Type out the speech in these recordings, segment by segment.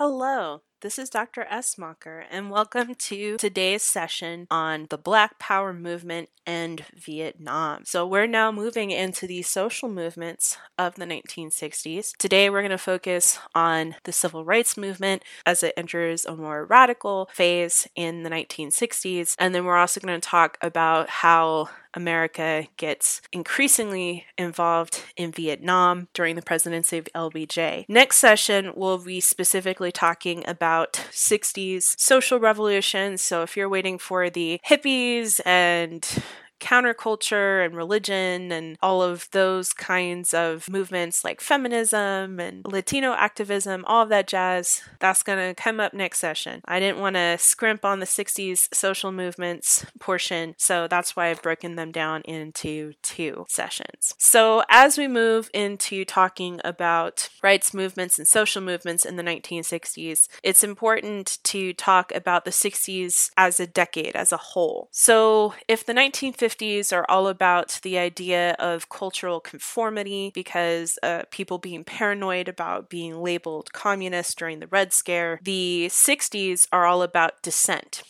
Hello, this is Dr. Esmacher, and welcome to today's session on the Black Power movement and Vietnam. So, we're now moving into the social movements of the 1960s. Today, we're going to focus on the civil rights movement as it enters a more radical phase in the 1960s, and then we're also going to talk about how America gets increasingly involved in Vietnam during the presidency of LBJ. Next session, we'll be specifically talking about 60s social revolutions. So if you're waiting for the hippies and counterculture and religion and all of those kinds of movements like feminism and Latino activism, all of that jazz, that's going to come up next session. I didn't want to scrimp on the 60s social movements portion, so that's why I've broken them down into two sessions. So, as we move into talking about rights movements and social movements in the 1960s, it's important to talk about the 60s as a decade as a whole. So, if the 1950s 50s are all about the idea of cultural conformity because uh, people being paranoid about being labeled communist during the Red Scare. The 60s are all about dissent.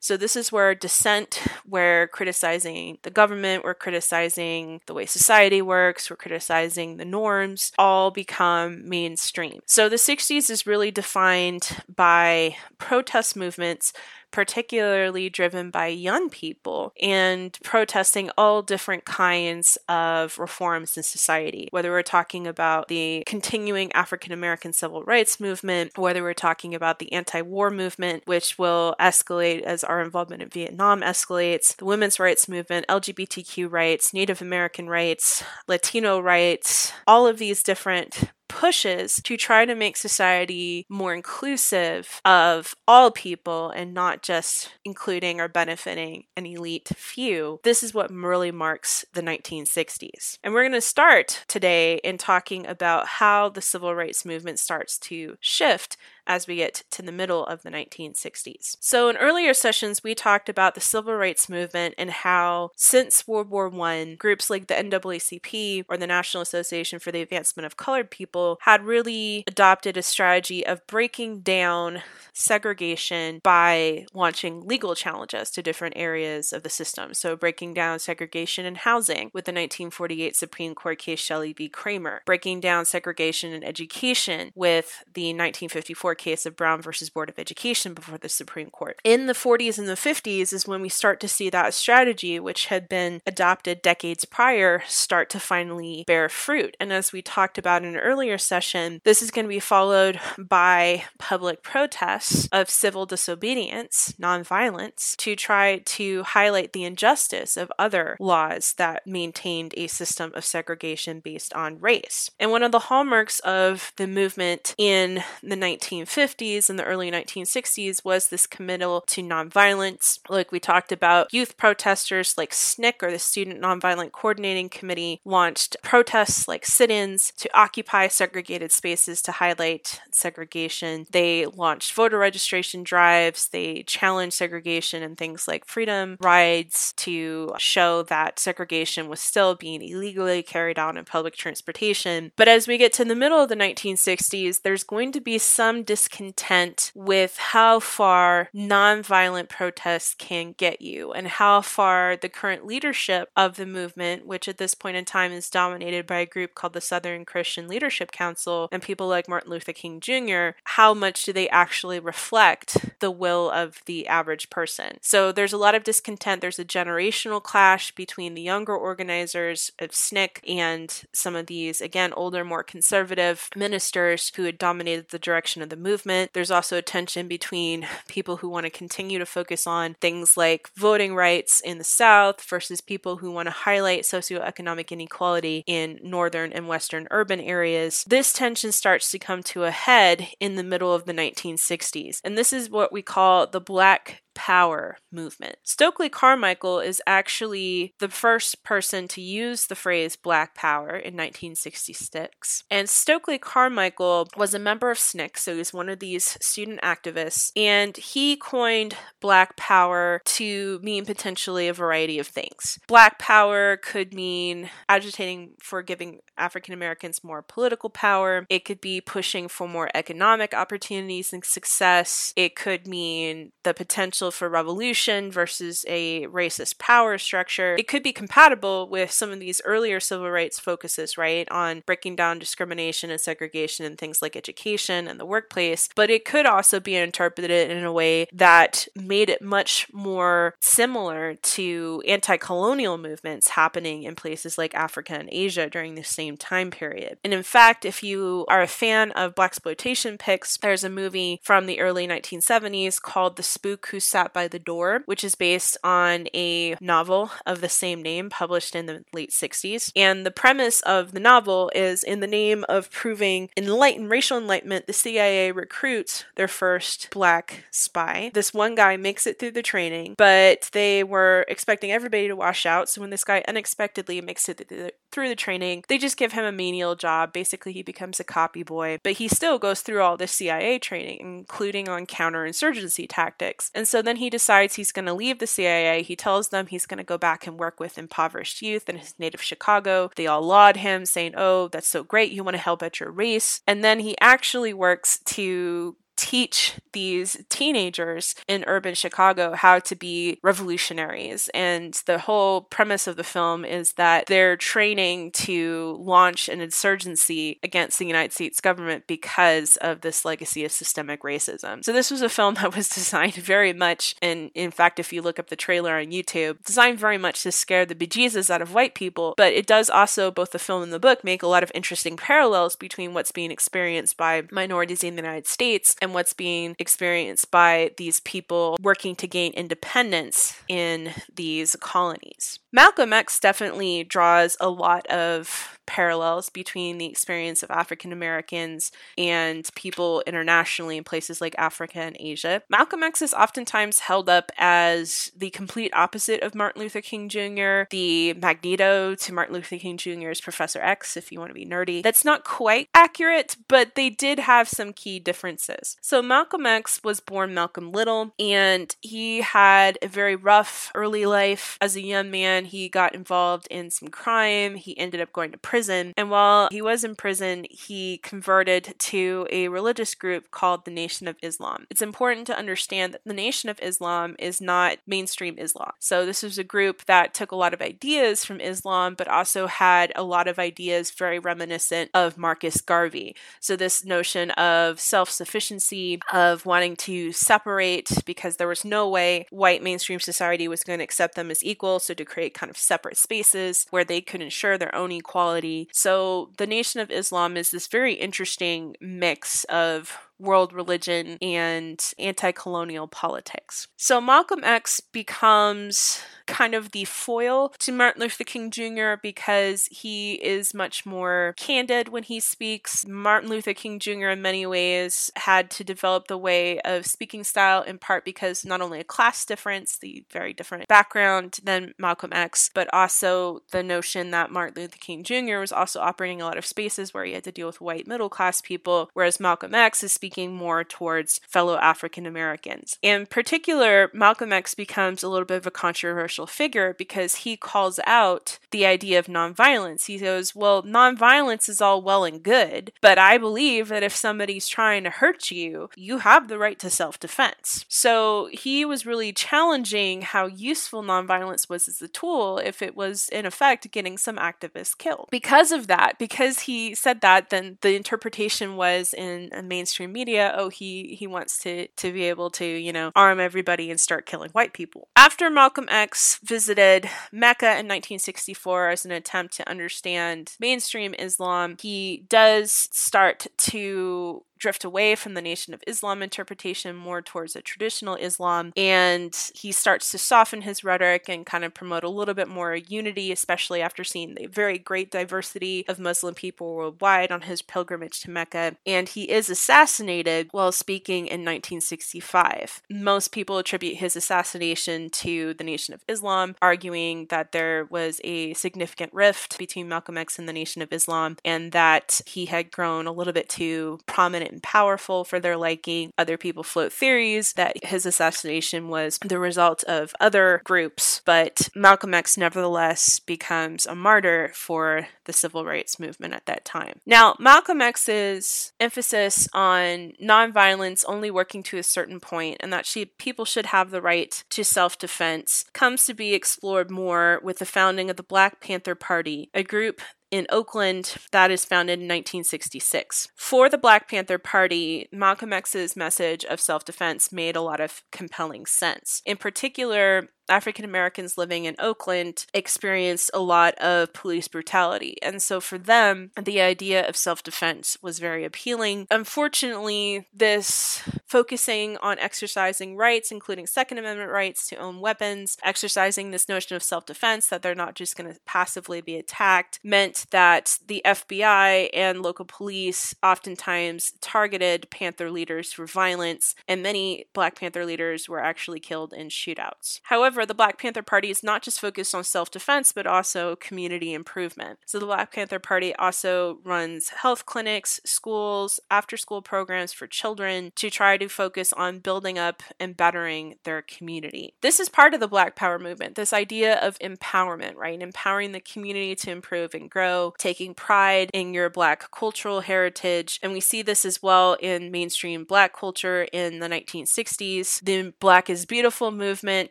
So, this is where dissent, we're criticizing the government, we're criticizing the way society works, we're criticizing the norms, all become mainstream. So, the 60s is really defined by protest movements particularly driven by young people and protesting all different kinds of reforms in society. Whether we're talking about the continuing African American civil rights movement, whether we're talking about the anti war movement, which will escalate as our involvement in Vietnam escalates, the women's rights movement, LGBTQ rights, Native American rights, Latino rights, all of these different pushes to try to make society more inclusive of all people and not just including or benefiting an elite few. This is what really marks the 1960s. And we're going to start today in talking about how the civil rights movement starts to shift as we get to the middle of the 1960s. So, in earlier sessions, we talked about the civil rights movement and how, since World War I, groups like the NAACP or the National Association for the Advancement of Colored People had really adopted a strategy of breaking down segregation by launching legal challenges to different areas of the system. So, breaking down segregation in housing with the 1948 Supreme Court case Shelley v. Kraemer, breaking down segregation in education with the 1954 case of Brown versus Board of Education before the Supreme Court. In the 40s and the 50s is when we start to see that strategy, which had been adopted decades prior, start to finally bear fruit. And as we talked about in an earlier session, this is going to be followed by public protests of civil disobedience, nonviolence, to try to highlight the injustice of other laws that maintained a system of segregation based on race. And one of the hallmarks of the movement in the 19 1950s and the early 1960s was this committal to nonviolence. Like we talked about, youth protesters like SNCC or the Student Nonviolent Coordinating Committee launched protests like sit ins to occupy segregated spaces to highlight segregation. They launched voter registration drives, they challenged segregation and things like freedom rides to show that segregation was still being illegally carried out in public transportation. But as we get to the middle of the 1960s, there's going to be some dis- discontent with how far nonviolent protests can get you and how far the current leadership of the movement, which at this point in time is dominated by a group called the Southern Christian Leadership Council and people like Martin Luther King Jr., how much do they actually reflect the will of the average person? So there's a lot of discontent. There's a generational clash between the younger organizers of SNCC and some of these, again, older, more conservative ministers who had dominated the direction of the movement. There's also a tension between people who want to continue to focus on things like voting rights in the South versus people who want to highlight socioeconomic inequality in northern and western urban areas. This tension starts to come to a head in the middle of the 1960s. And this is what we call the Black Power movement. Stokely Carmichael is actually the first person to use the phrase Black Power in 1966. And Stokely Carmichael was a member of SNCC, so he's one of these student activists, and he coined Black Power to mean potentially a variety of things. Black Power could mean agitating for giving African Americans more political power, it could be pushing for more economic opportunities and success, it could mean the potential for revolution versus a racist power structure. It could be compatible with some of these earlier civil rights focuses, right, on breaking down discrimination and segregation and things like education and the workplace, but it could also be interpreted in a way that made it much more similar to anti colonial movements happening in places like Africa and Asia during the same time period. And in fact, if you are a fan of black exploitation pics, there's a movie from the early 1970s called The Spook Who Sat by the Door, which is based on a novel of the same name published in the late 60s. And the premise of the novel is in the name of proving enlightened racial enlightenment, the CIA recruits their first black spy. This one guy makes it through the training, but they were expecting everybody to wash out. So when this guy unexpectedly makes it through the training, they just give him a menial job. Basically, he becomes a copy boy, but he still goes through all this CIA training, including on counterinsurgency tactics. And so then he decides he's going to leave the CIA. He tells them he's going to go back and work with impoverished youth in his native Chicago. They all laud him, saying, Oh, that's so great. You want to help out your race. And then he actually works to teach these teenagers in urban Chicago how to be revolutionaries. And the whole premise of the film is that they're training to launch an insurgency against the United States government because of this legacy of systemic racism. So this was a film that was designed very much, and in fact, if you look up the trailer on YouTube, designed very much to scare the bejesus out of white people. But it does also, both the film and the book, make a lot of interesting parallels between what's being experienced by minorities in the United States and what's being experienced by these people working to gain independence in these colonies. Malcolm X definitely draws a lot of parallels between the experience of African Americans and people internationally in places like Africa and Asia. Malcolm X is oftentimes held up as the complete opposite of Martin Luther King Jr., the Magneto to Martin Luther King Jr.'s Professor X, if you want to be nerdy. That's not quite accurate, but they did have some key differences. So Malcolm X was born Malcolm Little, and he had a very rough early life. As a young man, he got involved in some crime. He ended up going to prison. And while he was in prison, he converted to a religious group called the Nation of Islam. It's important to understand that the Nation of Islam is not mainstream Islam. So this was a group that took a lot of ideas from Islam, but also had a lot of ideas very reminiscent of Marcus Garvey. So this notion of self sufficiency, of wanting to separate because there was no way white mainstream society was going to accept them as equal. So to create kind of separate spaces where they could ensure their own equality so the Nation of Islam is this very interesting mix of world religion and anti colonial politics. So Malcolm X becomes kind of the foil to Martin Luther King Jr. because he is much more candid when he speaks. Martin Luther King Jr., in many ways, had to develop the way of speaking style in part because not only a class difference, the very different background than Malcolm X, but also the notion that Martin Luther King Jr. was also operating a lot of spaces where he had to deal with white middle class people, whereas Malcolm X is speaking more towards fellow African Americans. In particular, Malcolm X becomes a little bit of a controversial controversial figure because he calls out the idea of nonviolence. He goes, Well, nonviolence is all well and good, but I believe that if somebody's trying to hurt you, you have the right to self defense. So he was really challenging how useful nonviolence was as a tool if it was, in effect, getting some activists killed. Because of that, because he said that, then the interpretation was in mainstream media oh, he, he wants to, to be able to, you know, arm everybody and start killing white people. After Malcolm X visited Mecca in 1964 as an attempt to understand mainstream Islam, he does start to drift away from the Nation of Islam interpretation more towards a traditional Islam. And he starts to soften his rhetoric and kind of promote a little bit more unity, especially after seeing the very great diversity of Muslim people worldwide on his pilgrimage to Mecca. And he is assassinated while speaking in 1965. Most people attribute his assassination to the Nation of Islam, arguing that there was a significant rift between Malcolm X and the Nation of Islam and that he had grown a little bit too prominent and powerful for their liking. Other people float theories that his assassination was the result of other groups, but Malcolm X nevertheless becomes a martyr for the civil rights movement at that time. Now, Malcolm X's emphasis on nonviolence only working to a certain point and that she, people should have the right to self defense comes to be explored more with the founding of the Black Panther Party, a group in Oakland that is founded in 1966. For the Black Panther Party, Malcolm X's message of self defense made a lot of compelling sense. In particular, African Americans living in Oakland experienced a lot of police brutality. And so for them, the idea of self defense was very appealing. Unfortunately, this focusing on exercising rights, including Second Amendment rights to own weapons, exercising this notion of self defense that they're not just going to passively be attacked, meant that the FBI and local police oftentimes targeted Panther leaders for violence, and many Black Panther leaders were actually killed in shootouts. However, However, the Black Panther Party is not just focused on self defense, but also community improvement. So the Black Panther Party also runs health clinics, schools, after school programs for children to try to focus on building up and bettering their community. This is part of the Black Power movement, this idea of empowerment, right? Empowering the community to improve and grow, taking pride in your Black cultural heritage. And we see this as well in mainstream Black culture in the 1960s. The Black is Beautiful movement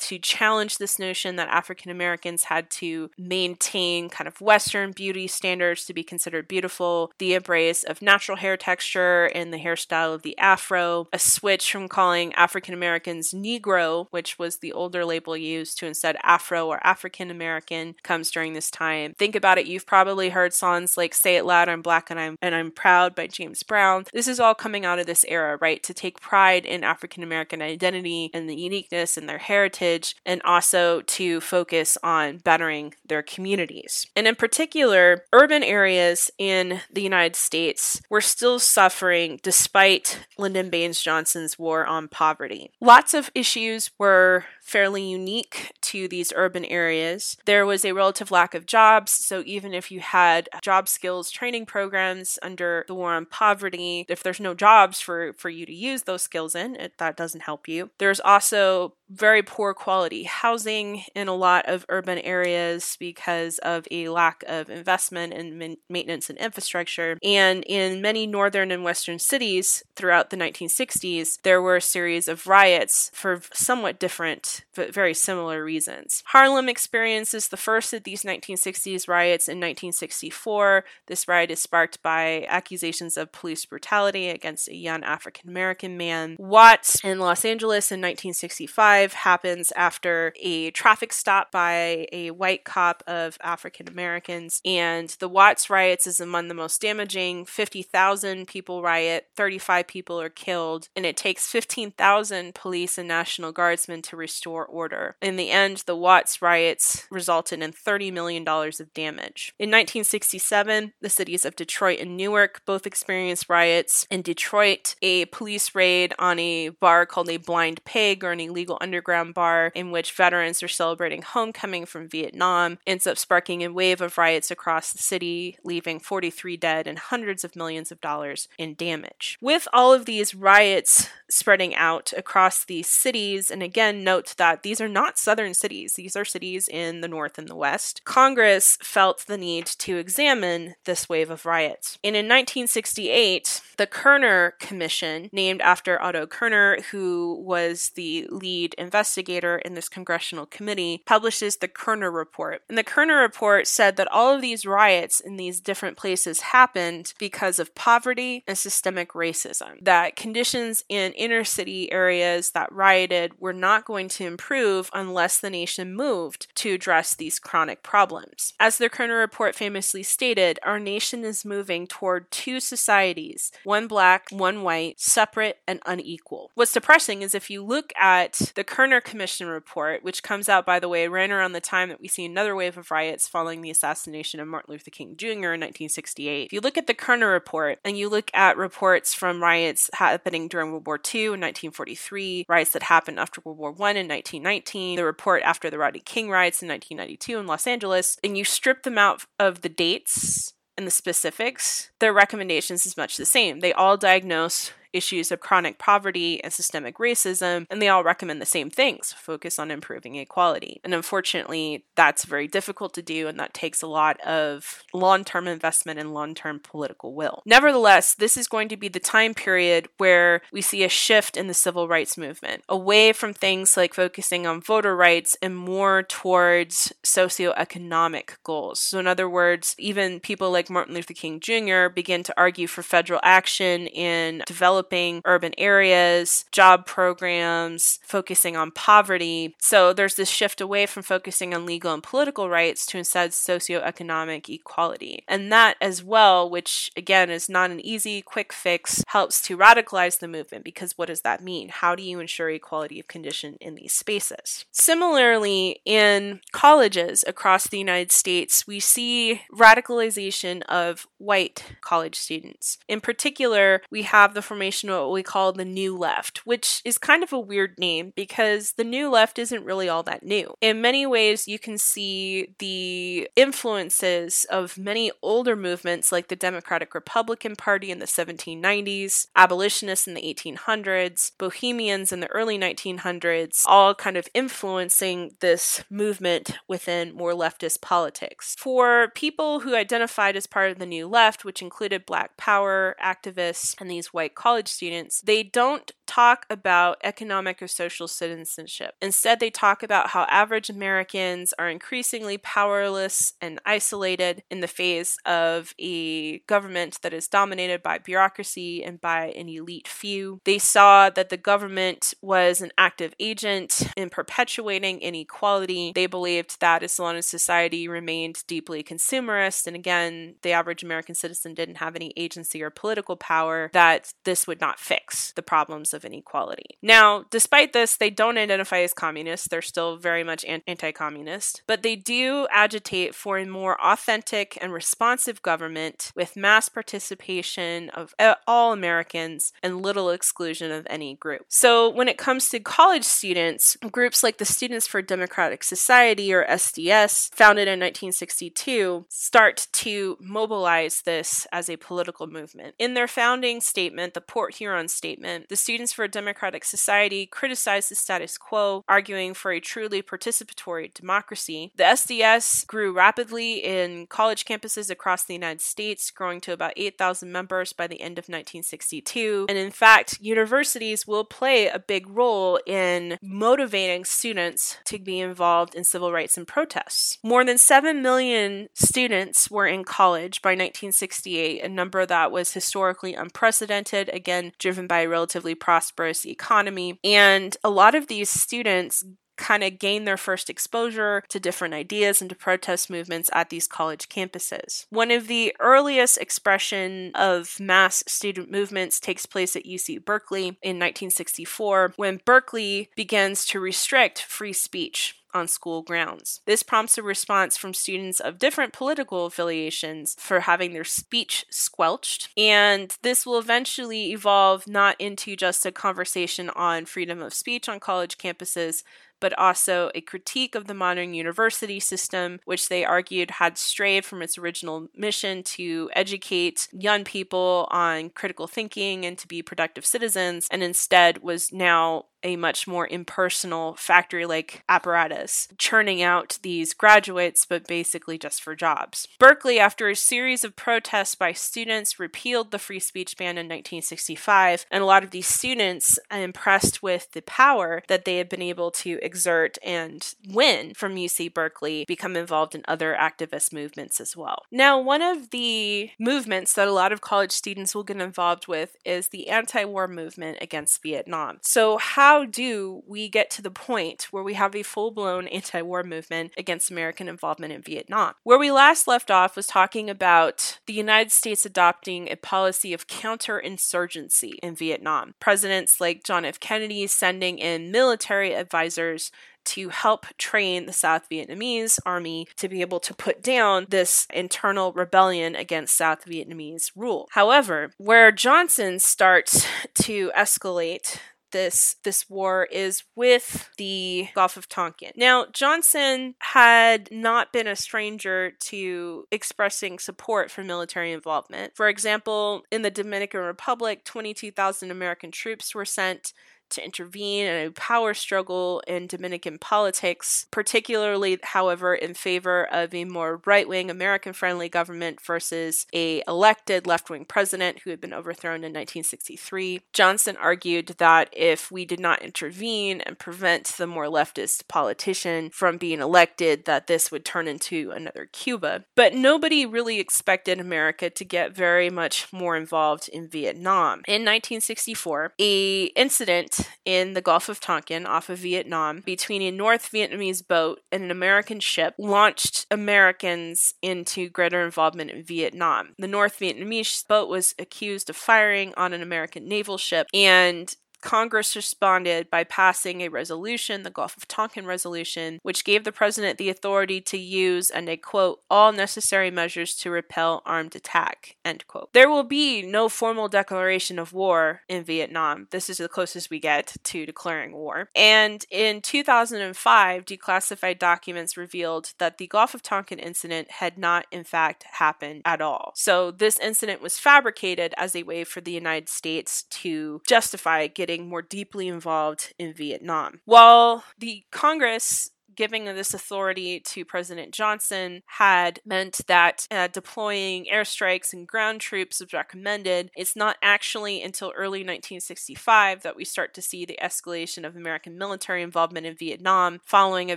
to challenge this notion that African Americans had to maintain kind of Western beauty standards to be considered beautiful, the embrace of natural hair texture and the hairstyle of the afro, a switch from calling African Americans Negro, which was the older label used, to instead Afro or African American comes during this time. Think about it, you've probably heard songs like Say It Loud, I'm Black and I'm and I'm Proud by James Brown. This is all coming out of this era, right? To take pride in African American identity and the uniqueness and their heritage also to focus on bettering their communities. And in particular, urban areas in the United States were still suffering despite Lyndon Baines Johnson's war on poverty. Lots of issues were fairly unique to these urban areas. There was a relative lack of jobs, so even if you had job skills training programs under the war on poverty, if there's no jobs for, for you to use those skills in, it, that doesn't help you. There's also very poor quality housing in a lot of urban areas because of a lack of investment in maintenance and infrastructure. And in many northern and western cities throughout the 1960s, there were a series of riots for somewhat different but very similar reasons. Harlem experiences the first of these 1960s riots in 1964. This riot is sparked by accusations of police brutality against a young African American man. Watts in Los Angeles in 1965 happens after a traffic stop by a white cop of African Americans. And the Watts riots is among the most damaging. 50,000 people riot, 35 people are killed, and it takes 15,000 police and National Guardsmen to restore order. In the end, the Watts riots resulted in $30 million of damage. In 1967, the cities of Detroit and Newark both experienced riots. In Detroit, a police raid on a bar called a Blind Pig or an illegal underground bar in which veterans are celebrating homecoming from Vietnam ends up sparking a wave of riots across the city, leaving 43 dead and hundreds of millions of dollars in damage. With all of these riots spreading out across these cities, and again, note that these are not southern cities, these are cities in the north and the west, Congress felt the need to examine this wave of riots. And in 1968, the Kerner Commission, named after Otto Kerner, who was the lead investigator in this congressional committee, publishes the Kerner Report. And the Kerner Report said that all of these riots in these different places happened because of poverty and systemic racism. That conditions in inner city areas that rioted were not going to improve unless the nation moved to address these chronic problems. As the Kerner Report famously stated, our nation is moving toward two societies one black, one white, separate and unequal. What's depressing is if you look at the Kerner Commission report, which comes out, by the way, right around the time that we see another wave of riots following the assassination of Martin Luther King Jr. in 1968. If you look at the Kerner report and you look at reports from riots happening during World War II in 1943, riots that happened after World War I in 1919, the report after the Rodney King riots in 1992 in Los Angeles, and you strip them out of the dates and the specifics, their recommendations is much the same. They all diagnose issues of chronic poverty and systemic racism, and they all recommend the same things focus on improving equality. And unfortunately, that's very difficult to do, and that takes a lot of long term investment and long term political will. Nevertheless, this is going to be the time period where we see a shift in the civil rights movement away from things like focusing on voter rights and more towards socioeconomic goals. So, in other words, even people like Martin Luther King Jr. begin to argue for federal action in developing developing urban areas, job programs, focusing on poverty. So there's this shift away from focusing on legal and political rights to instead socioeconomic equality. And that as well, which again is not an easy, quick fix, helps to radicalize the movement because what does that mean? How do you ensure equality of condition in these spaces? Similarly, in colleges across the United States, we see radicalization of white college students. In particular, we have the formation formation of what we call the New Left, which is kind of a weird name because the New Left isn't really all that new. In many ways, you can see the influences of many older movements like the Democratic Republican Party in the 1790s, abolitionists in the 1800s, bohemians in the early 1900s, all kind of influencing this movement within more leftist politics. For people who identified as part of the New Left, which included Black Power activists and these white college college students, they don't talk about economic or social citizenship. Instead, they talk about how average Americans are increasingly powerless and isolated in the face of a government that is dominated by bureaucracy and by an elite few. They saw that the government was an active agent in perpetuating inequality. They believed that as long as society remained deeply consumerist, and again, the average American citizen didn't have any agency or political power, that this would not fix the problems of of inequality. Now, despite this, they don't identify as communists. They're still very much anti communist, but they do agitate for a more authentic and responsive government with mass participation of uh, all Americans and little exclusion of any group. So, when it comes to college students, groups like the Students for Democratic Society or SDS, founded in 1962, start to mobilize this as a political movement. In their founding statement, the Port Huron Statement, the Students for a Democratic Society criticized the status quo, arguing for a truly participatory democracy. The SDS grew rapidly in college campuses across the United States, growing to about 8,000 members by the end of 1962. And in fact, universities will play a big role in motivating students to be involved in civil rights and protests. More than 7 million students were in college by 1968, a number that was historically unprecedented, again, driven by relatively prosperous economy. And a lot of these students kind of gain their first exposure to different ideas and to protest movements at these college campuses. One of the earliest expression of mass student movements takes place at UC Berkeley in 1964 when Berkeley begins to restrict free speech on school grounds. This prompts a response from students of different political affiliations for having their speech squelched, and this will eventually evolve not into just a conversation on freedom of speech on college campuses, but also a critique of the modern university system, which they argued had strayed from its original mission to educate young people on critical thinking and to be productive citizens, and instead was now a much more impersonal factory like apparatus, churning out these graduates, but basically just for jobs. Berkeley, after a series of protests by students, repealed the free speech ban in 1965, and a lot of these students, uh, impressed with the power that they had been able to exert and win from UC Berkeley, become involved in other activist movements as well. Now, one of the movements that a lot of college students will get involved with is the anti war movement against Vietnam. So, how do we get to the point where we have a full blown anti war movement against American involvement in Vietnam? Where we last left off was talking about the United States adopting a policy of counterinsurgency in Vietnam. Presidents like John F. Kennedy sending in military advisors to help train the South Vietnamese army to be able to put down this internal rebellion against South Vietnamese rule. However, where Johnson starts to escalate this this war is with the Gulf of Tonkin. Now, Johnson had not been a stranger to expressing support for military involvement. For example, in the Dominican Republic, 22,000 American troops were sent to intervene in a power struggle in Dominican politics, particularly, however, in favor of a more right wing American friendly government versus a elected left wing president who had been overthrown in 1963. Johnson argued that if we did not intervene and prevent the more leftist politician from being elected, that this would turn into another Cuba. But nobody really expected America to get very much more involved in Vietnam. In 1964, a incident in the Gulf of Tonkin off of Vietnam between a North Vietnamese boat and an American ship launched Americans into greater involvement in Vietnam. The North Vietnamese boat was accused of firing on an American naval ship, and Congress responded by passing a resolution, the Gulf of Tonkin Resolution, which gave the president the authority to use, and I quote, all necessary measures to repel armed attack, end quote. There will be no formal declaration of war in Vietnam. This is the closest we get to declaring war. And in 2005, declassified documents revealed that the Gulf of Tonkin incident had not, in fact, happened at all. So this incident was fabricated as a way for the United States to justify getting getting more deeply involved in Vietnam. While the Congress giving this authority to President Johnson had meant that uh, deploying airstrikes and ground troops was recommended. It's not actually until early 1965 that we start to see the escalation of American military involvement in Vietnam following a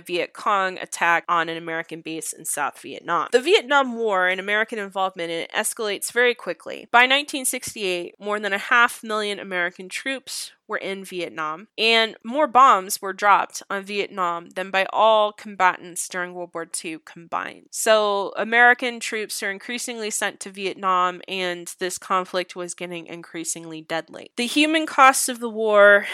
Viet Cong attack on an American base in South Vietnam. The Vietnam War and American involvement in it escalates very quickly. By 1968, more than a half million American troops were in Vietnam, and more bombs were dropped on Vietnam than by all combatants during World War II combined. So, American troops are increasingly sent to Vietnam, and this conflict was getting increasingly deadly. The human cost of the war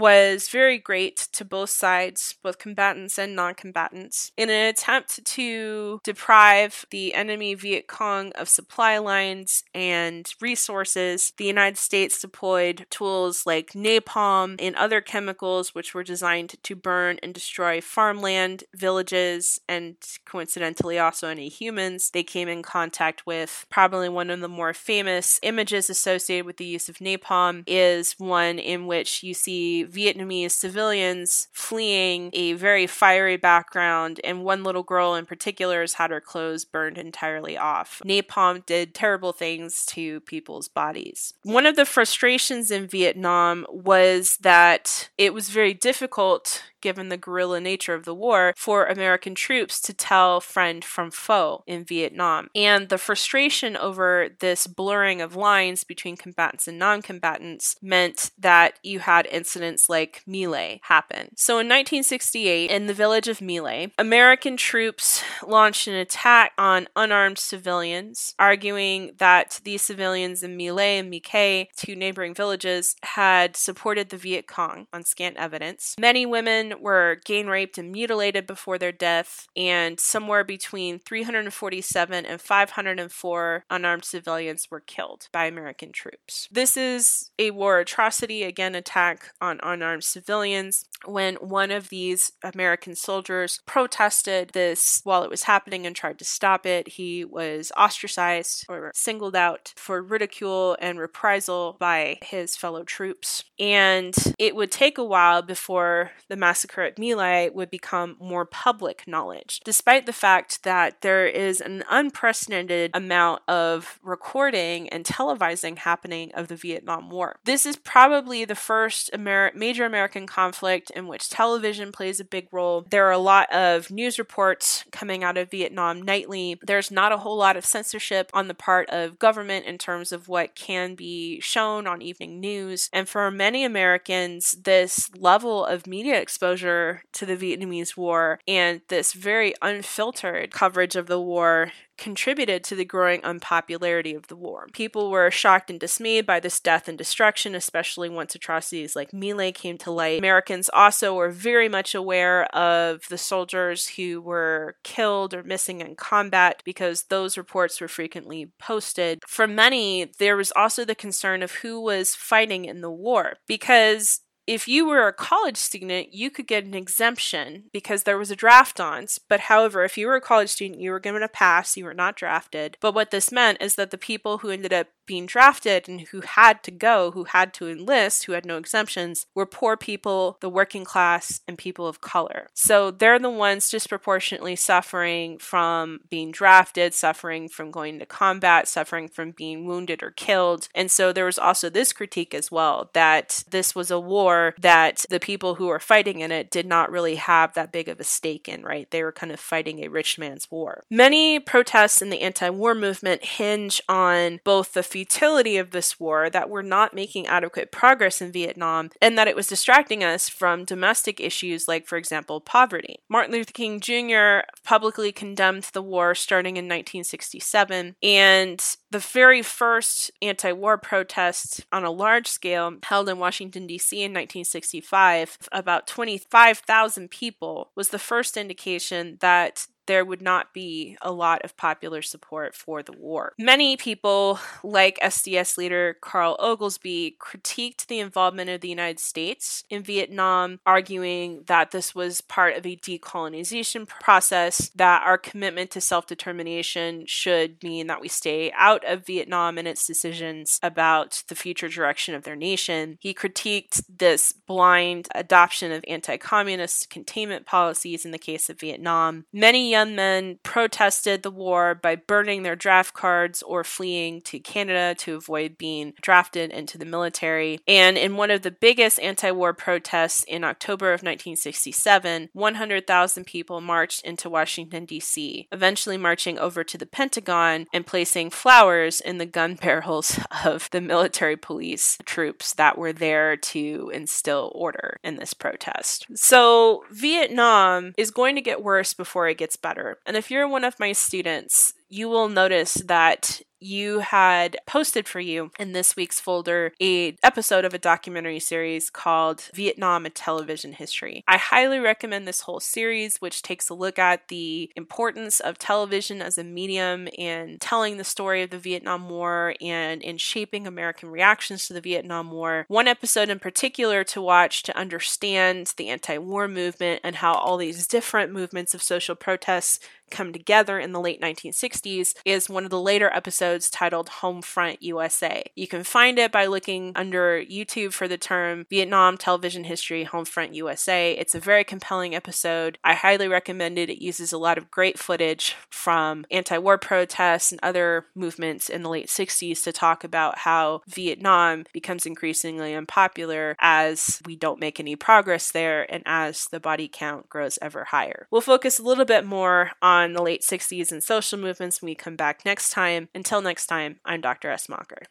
was very great to both sides, both combatants and non combatants. In an attempt to deprive the enemy Viet Cong of supply lines and resources, the United States deployed tools like napalm and other chemicals which were designed to burn and destroy farmland, villages, and coincidentally also any humans they came in contact with. Probably one of the more famous images associated with the use of napalm is one in which you see Vietnamese civilians fleeing a very fiery background, and one little girl in particular has had her clothes burned entirely off. Napalm did terrible things to people's bodies. One of the frustrations in Vietnam was that it was very difficult given the guerrilla nature of the war, for American troops to tell friend from foe in Vietnam. And the frustration over this blurring of lines between combatants and non combatants meant that you had incidents like Lai happen. So in 1968, in the village of Lai, American troops launched an attack on unarmed civilians, arguing that these civilians in Lai and My Khe, two neighboring villages, had supported the Viet Cong on scant evidence. Many women were gang raped and mutilated before their death, and somewhere between 347 and 504 unarmed civilians were killed by American troops. This is a war atrocity, again, attack on unarmed civilians. When one of these American soldiers protested this while it was happening and tried to stop it, he was ostracized or singled out for ridicule and reprisal by his fellow troops. And it would take a while before the massacre at My Lai would become more public knowledge, despite the fact that there is an unprecedented amount of recording and televising happening of the Vietnam War. This is probably the first Amer- major American conflict in which television plays a big role. There are a lot of news reports coming out of Vietnam nightly. There's not a whole lot of censorship on the part of government in terms of what can be shown on evening news. And for many Americans, this level of media exposure to the Vietnamese War and this very unfiltered coverage of the war contributed to the growing unpopularity of the war. People were shocked and dismayed by this death and destruction, especially once atrocities like Lai came to light. Americans also were very much aware of the soldiers who were killed or missing in combat because those reports were frequently posted. For many, there was also the concern of who was fighting in the war because if you were a college student, you could get an exemption because there was a draft on. But however, if you were a college student, you were given a pass, you were not drafted. But what this meant is that the people who ended up being drafted and who had to go, who had to enlist, who had no exemptions, were poor people, the working class, and people of color. So they're the ones disproportionately suffering from being drafted, suffering from going to combat, suffering from being wounded or killed. And so there was also this critique as well that this was a war that the people who were fighting in it did not really have that big of a stake in, right? They were kind of fighting a rich man's war. Many protests in the anti war movement hinge on both the futility of this war, that we're not making adequate progress in Vietnam, and that it was distracting us from domestic issues like, for example, poverty. Martin Luther King Jr. publicly condemned the war starting in 1967, and the very first anti war protest on a large scale held in Washington, D.C. in 1965, about 25,000 people, was the first indication that there would not be a lot of popular support for the war. Many people, like SDS leader Carl Oglesby, critiqued the involvement of the United States in Vietnam, arguing that this was part of a decolonization process, that our commitment to self determination should mean that we stay out of Vietnam and its decisions about the future direction of their nation. He critiqued this blind adoption of anti communist containment policies in the case of Vietnam. Many young men protested the war by burning their draft cards or fleeing to Canada to avoid being drafted into the military. And in one of the biggest anti war protests in October of 1967, 100,000 people marched into Washington, D.C., eventually marching over to the Pentagon and placing flowers in the gun barrels of the military police troops that were there to instill order in this protest. So, Vietnam is going to get worse before it gets better. And if you're one of my students, you will notice that you had posted for you in this week's folder a episode of a documentary series called Vietnam a Television History. I highly recommend this whole series which takes a look at the importance of television as a medium in telling the story of the Vietnam War and in shaping American reactions to the Vietnam War. One episode in particular to watch to understand the anti-war movement and how all these different movements of social protests come together in the late 1960s is one of the later episodes titled Homefront USA. You can find it by looking under YouTube for the term Vietnam Television History Homefront USA. It's a very compelling episode. I highly recommend it. It uses a lot of great footage from anti war protests and other movements in the late 60s to talk about how Vietnam becomes increasingly unpopular as we don't make any progress there and as the body count grows ever higher. We'll focus a little bit more on on the late 60s and social movements when we come back next time. Until next time, I'm Dr. S. Mocker.